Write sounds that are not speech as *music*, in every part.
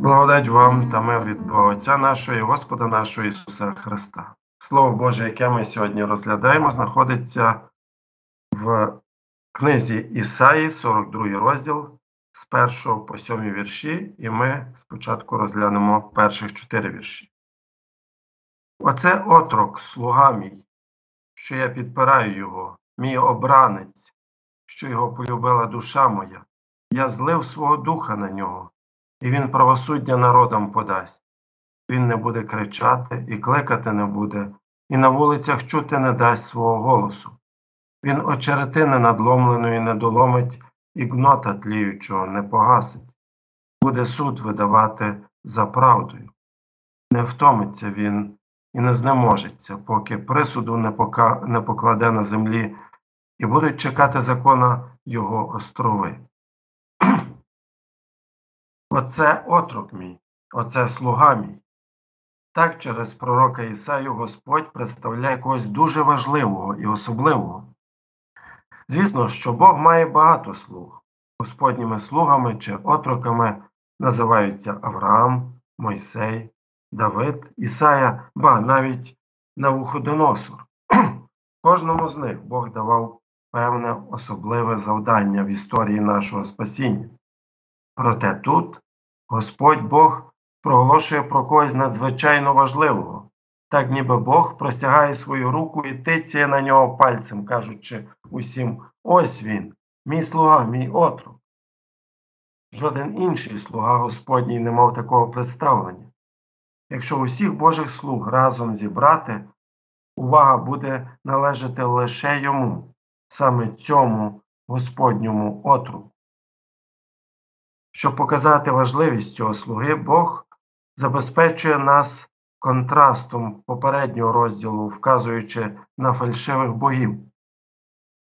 Благодать вам та мир від Бога Отця нашого і Господа нашого Ісуса Христа. Слово Боже, яке ми сьогодні розглядаємо, знаходиться в книзі Ісаї, 42 розділ з 1 по 7 вірші, і ми спочатку розглянемо перших 4 вірші. Оце отрок, слуга мій, що я підпираю його, мій обранець, що його полюбила душа моя. Я злив свого духа на нього і він правосуддя народам подасть. Він не буде кричати і кликати не буде, і на вулицях чути не дасть свого голосу. Він очеретини надломленої не доломить і гнота тліючого не погасить, буде суд видавати за правдою. Не втомиться він і не знеможеться, поки присуду не, пока... не покладе на землі, і будуть чекати закона його острови. Оце отрок мій, оце слуга мій. Так через пророка Ісаю Господь представляє когось дуже важливого і особливого. Звісно, що Бог має багато слуг. Господніми слугами чи отроками називаються Авраам, Мойсей, Давид, Ісая, ба навіть Навуходоносор. *clears throat* Кожному з них Бог давав певне особливе завдання в історії нашого спасіння. Проте тут Господь Бог проголошує про когось надзвичайно важливого, так ніби Бог простягає свою руку і тицяє на нього пальцем, кажучи усім: ось він, мій слуга, мій отрок. Жоден інший слуга Господній не мав такого представлення. Якщо усіх Божих слуг разом зібрати, увага буде належати лише йому, саме цьому Господньому отруку. Щоб показати важливість цього слуги, Бог забезпечує нас контрастом попереднього розділу, вказуючи на фальшивих богів.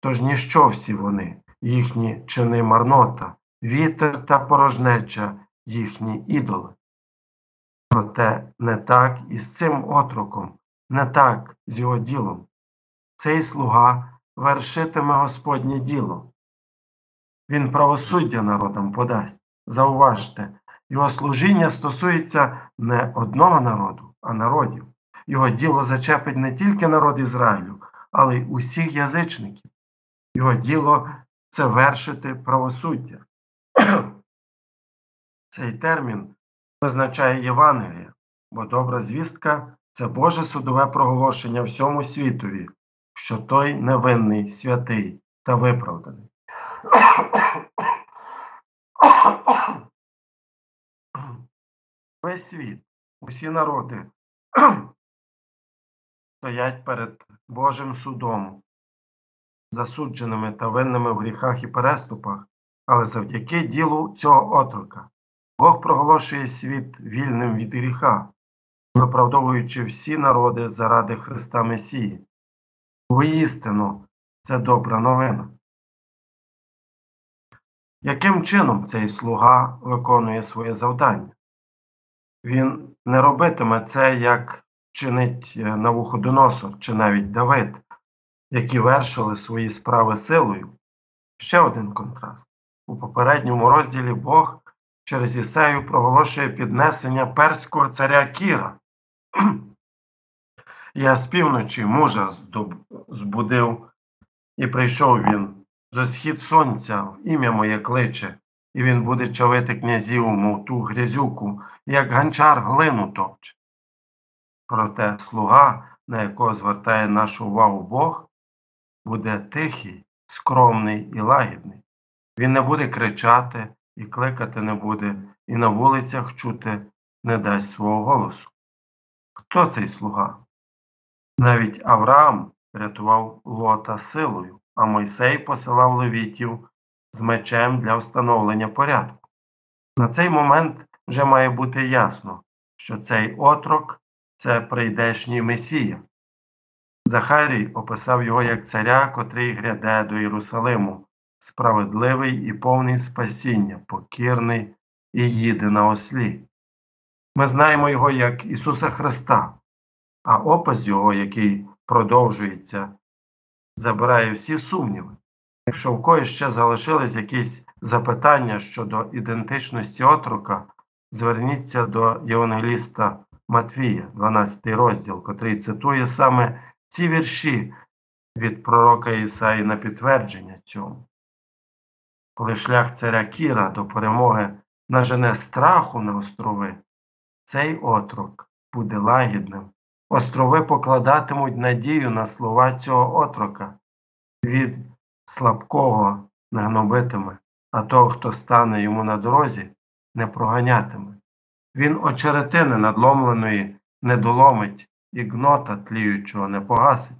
Тож ніщо всі вони, їхні чини марнота, вітер та порожнеча, їхні ідоли. Проте не так і з цим отроком, не так з його ділом. Цей слуга вершитиме Господнє діло. Він правосуддя народам подасть. Зауважте, його служіння стосується не одного народу, а народів. Його діло зачепить не тільки народ Ізраїлю, але й усіх язичників. Його діло це вершити правосуддя. *clears throat* Цей термін визначає Євангелія, бо добра звістка це Боже судове проголошення всьому світові, що той невинний, святий та виправданий. *clears throat* *coughs* Весь світ, усі народи *coughs* стоять перед Божим судом, засудженими та винними в гріхах і переступах, але завдяки ділу цього отрока Бог проголошує світ вільним від гріха, виправдовуючи всі народи заради Христа Месії. Воістину, це добра новина. Яким чином цей слуга виконує своє завдання? Він не робитиме це, як чинить е, Навуходоносор чи навіть Давид, які вершили свої справи силою. Ще один контраст. У попередньому розділі Бог через Ісею проголошує піднесення перського царя Кіра. *clears throat* Я з півночі мужа збудив, і прийшов він зо схід сонця, в ім'я моє кличе, і він буде чавити князів, мов ту грязюку, як ганчар глину топче. Проте слуга, на якого звертає нашу увагу Бог, буде тихий, скромний і лагідний. Він не буде кричати і кликати не буде, і на вулицях чути не дасть свого голосу. Хто цей слуга? Навіть Авраам рятував лота силою, а Мойсей посилав левітів з мечем для встановлення порядку. На цей момент вже має бути ясно, що цей отрок це прийдешній Месія. Захарій описав його як царя, котрий гряде до Єрусалиму, справедливий і повний спасіння, покірний і їде на ослі. Ми знаємо його як Ісуса Христа, а опис Його, який продовжується, забирає всі сумніви. Якщо в когось ще залишились якісь запитання щодо ідентичності отрока, зверніться до Євангеліста Матвія, 12 розділ, котрий цитує саме ці вірші від пророка Ісаї на підтвердження цьому. Коли шлях царя Кіра до перемоги нажене страху на острови, цей отрок буде лагідним. Острови покладатимуть надію на слова цього отрока. Від слабкого не гнобитиме, а того, хто стане йому на дорозі, не проганятиме. Він очеретини надломленої не доломить і гнота тліючого не погасить.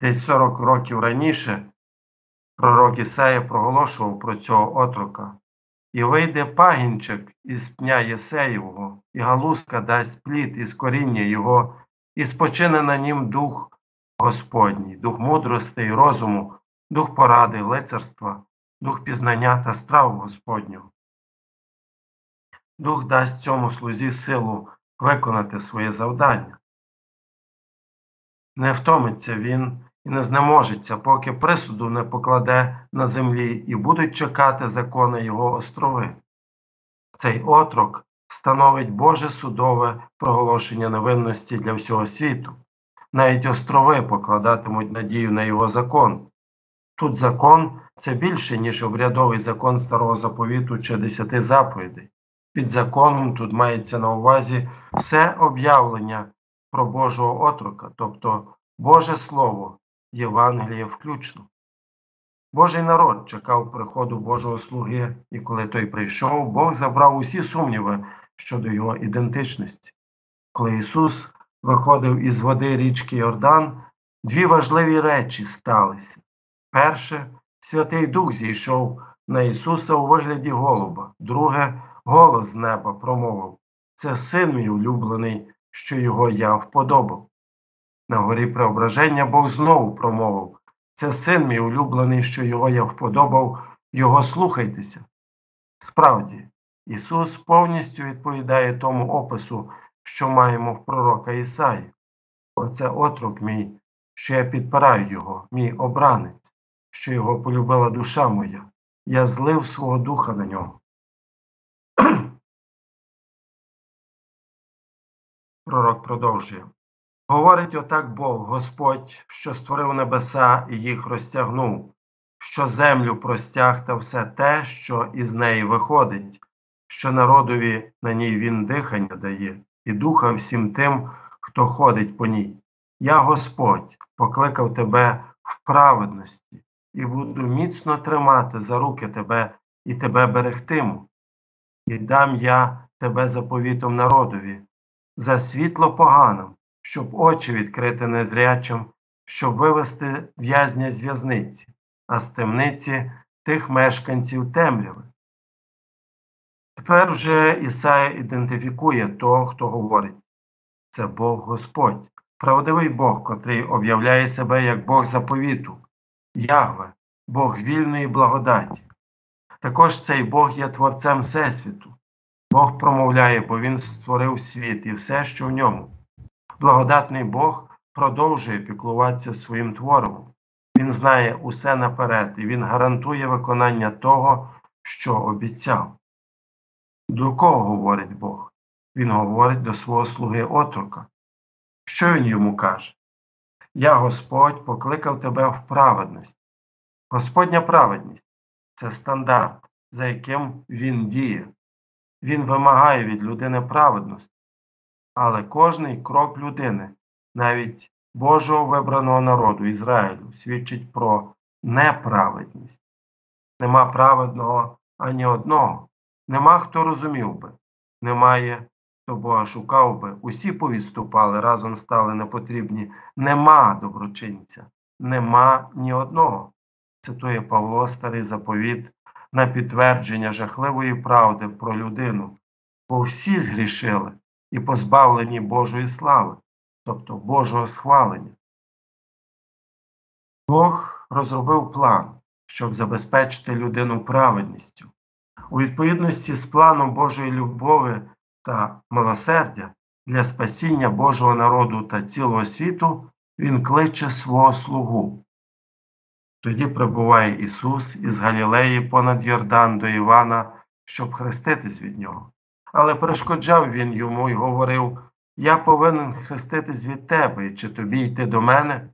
Десь 40 років раніше пророк Ісая проголошував про цього отрока. І вийде пагінчик із пня Єсеєвого, і галузка дасть плід із коріння його, і спочине на нім дух Господній, дух мудрости і розуму, дух поради, лицарства, дух пізнання та страв Господнього. Дух дасть цьому слузі силу виконати своє завдання. Не втомиться він і не знеможеться, поки присуду не покладе на землі і будуть чекати закони його острови. Цей отрок становить Боже судове проголошення невинності для всього світу. Навіть острови покладатимуть надію на його закон. Тут закон це більше, ніж обрядовий закон старого заповіту чи десяти заповідей. Під законом тут мається на увазі все об'явлення про Божого отрока, тобто Боже Слово, Євангеліє включно. Божий народ чекав приходу Божого слуги, і коли той прийшов, Бог забрав усі сумніви щодо його ідентичності. Коли Ісус виходив із води річки Йордан, дві важливі речі сталися. Перше, Святий Дух зійшов на Ісуса у вигляді голуба. Друге, голос з неба промовив Це син мій улюблений, що його я вподобав. На горі преображення Бог знову промовив Це син мій улюблений, що його я вподобав, його слухайтеся. Справді, Ісус повністю відповідає тому опису, що маємо в пророка Ісаї. Оце отрок мій, що я підпираю його, мій обранець, що його полюбила душа моя. Я злив свого духа на нього. *clears throat* Пророк продовжує. Говорить отак Бог, Господь, що створив небеса і їх розтягнув, що землю простяг та все те, що із неї виходить, що народові на ній він дихання дає, і духа всім тим, хто ходить по ній. Я, Господь, покликав тебе в праведності і буду міцно тримати за руки тебе і тебе берегтиму, і дам я тебе заповітом народові, за світло поганим, щоб очі відкрити незрячим, щоб вивести в'язня з в'язниці, а з темниці тих мешканців темряви. Тепер вже Ісая ідентифікує того, хто говорить. Це Бог Господь, правдивий Бог, котрий об'являє себе як Бог заповіту, Ягве, Бог вільної благодаті. Також цей Бог є творцем Всесвіту. Бог промовляє, бо Він створив світ і все, що в ньому. Благодатний Бог продовжує піклуватися своїм твором. Він знає усе наперед і Він гарантує виконання того, що обіцяв. До кого говорить Бог? Він говорить до свого слуги отрока. Що він йому каже? Я, Господь, покликав тебе в праведність. Господня праведність це стандарт, за яким Він діє. Він вимагає від людини праведності, але кожний крок людини, навіть Божого вибраного народу Ізраїлю, свідчить про неправедність. Нема праведного ані одного, нема хто розумів би, немає хто Бога шукав би, усі повідступали, разом стали непотрібні. Нема доброчинця, нема ні одного. Цитує Павло Старий заповіт на підтвердження жахливої правди про людину, бо всі згрішили і позбавлені Божої слави, тобто Божого схвалення. Бог розробив план, щоб забезпечити людину праведністю. У відповідності з планом Божої любові та милосердя для спасіння Божого народу та цілого світу Він кличе свого слугу. Тоді прибуває Ісус із Галілеї понад Йордан до Івана, щоб хреститись від нього. Але перешкоджав він йому і говорив Я повинен хреститись від тебе, чи тобі йти до мене?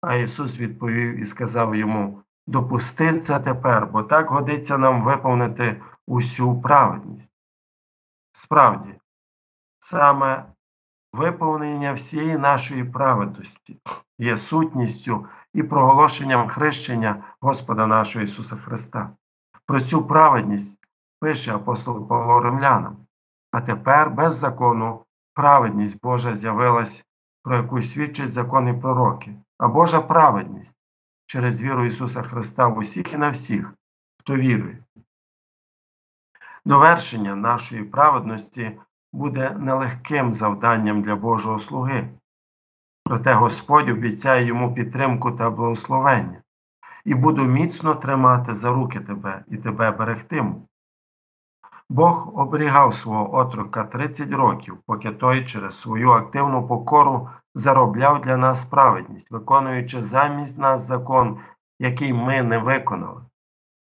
А Ісус відповів і сказав йому Допусти це тепер, бо так годиться нам виповнити усю праведність. Справді, саме виповнення всієї нашої праведності є сутністю і проголошенням хрещення Господа нашого Ісуса Христа. Про цю праведність пише апостол Павло Римлянам. А тепер без закону праведність Божа з'явилась, про яку свідчать закони пророки, а Божа праведність через віру Ісуса Христа в усіх і на всіх, хто вірує. Довершення нашої праведності буде нелегким завданням для Божого слуги. Проте Господь обіцяє йому підтримку та благословення, і буду міцно тримати за руки тебе і тебе берегтиму. Бог оберігав свого отрока 30 років, поки той через свою активну покору заробляв для нас справедність, виконуючи замість нас закон, який ми не виконали.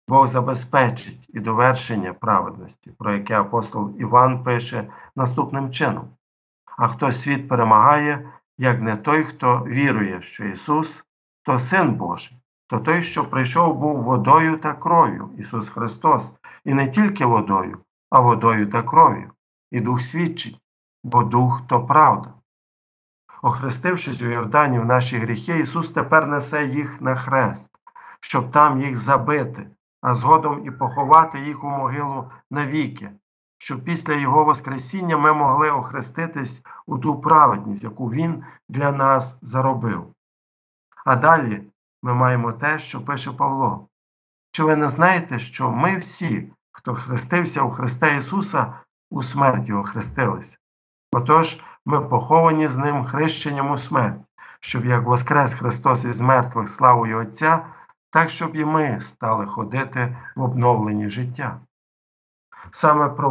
Бог забезпечить і довершення праведності, про яке апостол Іван пише наступним чином. А хто світ перемагає, як не той, хто вірує, що Ісус то Син Божий, то той, що прийшов, був водою та кров'ю, Ісус Христос, і не тільки водою, а водою та кров'ю. І Дух свідчить, бо Дух то правда. Охрестившись у Йордані в наші гріхи, Ісус тепер несе їх на хрест, щоб там їх забити, а згодом і поховати їх у могилу навіки, щоб після Його Воскресіння ми могли охреститись у ту праведність, яку Він для нас заробив. А далі ми маємо те, що пише Павло. Чи ви не знаєте, що ми всі, хто хрестився у Христа Ісуса, у смерть Його хрестилися? Отож, ми поховані з Ним хрещенням у смерть, щоб як Воскрес Христос із мертвих славою Отця, так щоб і ми стали ходити в обновленні життя. Саме про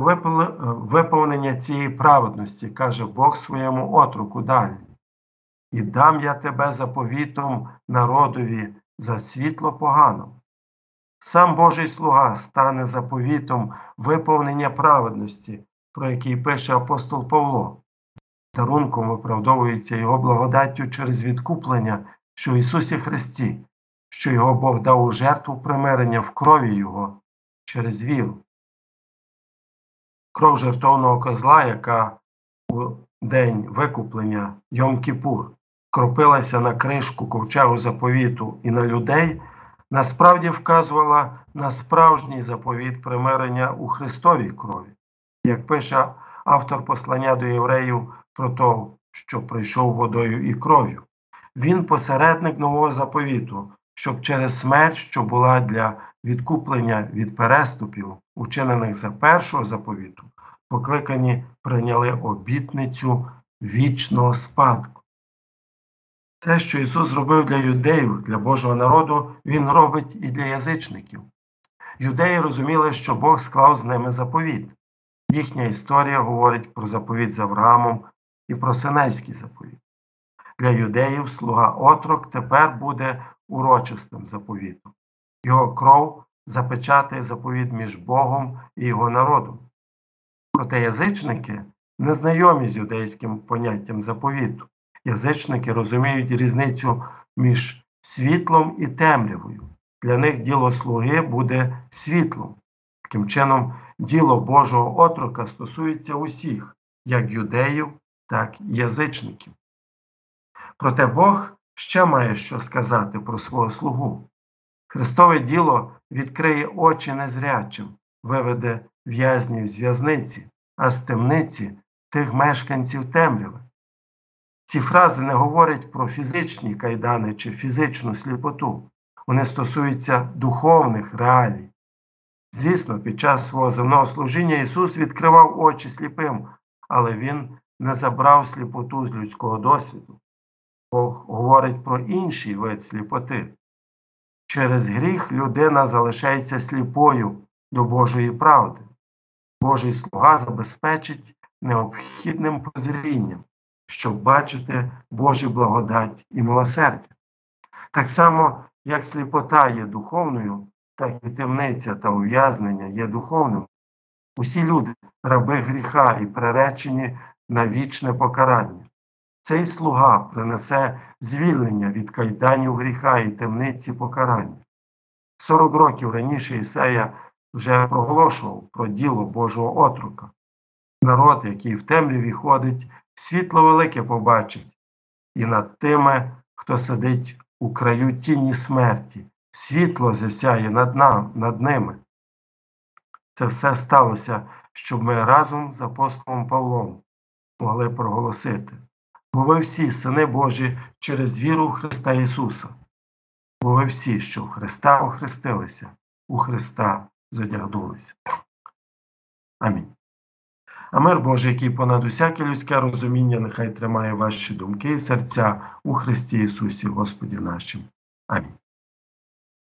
виповнення цієї праведності каже Бог своєму отруку далі. І дам я тебе заповітом народові за світло погано. Сам Божий слуга стане заповітом виповнення праведності, про який пише апостол Павло. Дарунком виправдовується Його благодаттю через відкуплення, що в Ісусі Христі, що Його Бог дав у жертву примирення в крові Його через віру. Кров жертовного козла, яка у день викуплення Йом Кіпур кропилася на кришку ковчегу заповіту і на людей, насправді вказувала на справжній заповіт примирення у Христовій крові, як пише автор послання до євреїв про те, що прийшов водою і кров'ю. Він посередник нового заповіту, щоб через смерть, що була для відкуплення від переступів, учинених за першого заповіту, покликані прийняли обітницю вічного спадку. Те, що Ісус зробив для юдеїв, для Божого народу, Він робить і для язичників. Юдеї розуміли, що Бог склав з ними заповіт. Їхня історія говорить про заповіт з Авраамом і про Синайський заповіт. Для юдеїв слуга отрок тепер буде урочистим заповітом. Його кров запечатає заповіт між Богом і його народом. Проте язичники не знайомі з юдейським поняттям заповіту. Язичники розуміють різницю між світлом і темрявою. Для них діло слуги буде світлом. Таким чином, діло Божого отрока стосується усіх, як юдеїв, так і язичників. Проте Бог ще має що сказати про свого слугу. Христове діло відкриє очі незрячим, виведе в'язнів з в'язниці, а з темниці тих мешканців темряви. Ці фрази не говорять про фізичні кайдани чи фізичну сліпоту, вони стосуються духовних реалій. Звісно, під час свого земного служіння Ісус відкривав очі сліпим, але Він не забрав сліпоту з людського досвіду. Бог говорить про інший вид сліпоти. Через гріх людина залишається сліпою до Божої правди. Божий слуга забезпечить необхідним прозрінням, щоб бачити Божу благодать і милосердя. Так само, як сліпота є духовною, так і темниця та ув'язнення є духовним. Усі люди раби гріха і приречені на вічне покарання. Цей слуга принесе звільнення від кайданів гріха і темниці покарання. Сорок років раніше Ісея вже проголошував про діло Божого отрука. Народ, який в темряві ходить, світло велике побачить, і над тими, хто сидить у краю тіні смерті, світло засяє над, нам, над ними. Це все сталося, щоб ми разом з апостолом Павлом могли проголосити. Бо ви всі, сини Божі, через віру в Христа Ісуса. Бо ви всі, що в Христа охрестилися, у Христа зодягнулися. Амінь. А мир Божий, який понад усяке людське розуміння, нехай тримає ваші думки і серця у Христі Ісусі, Господі нашим. Амінь.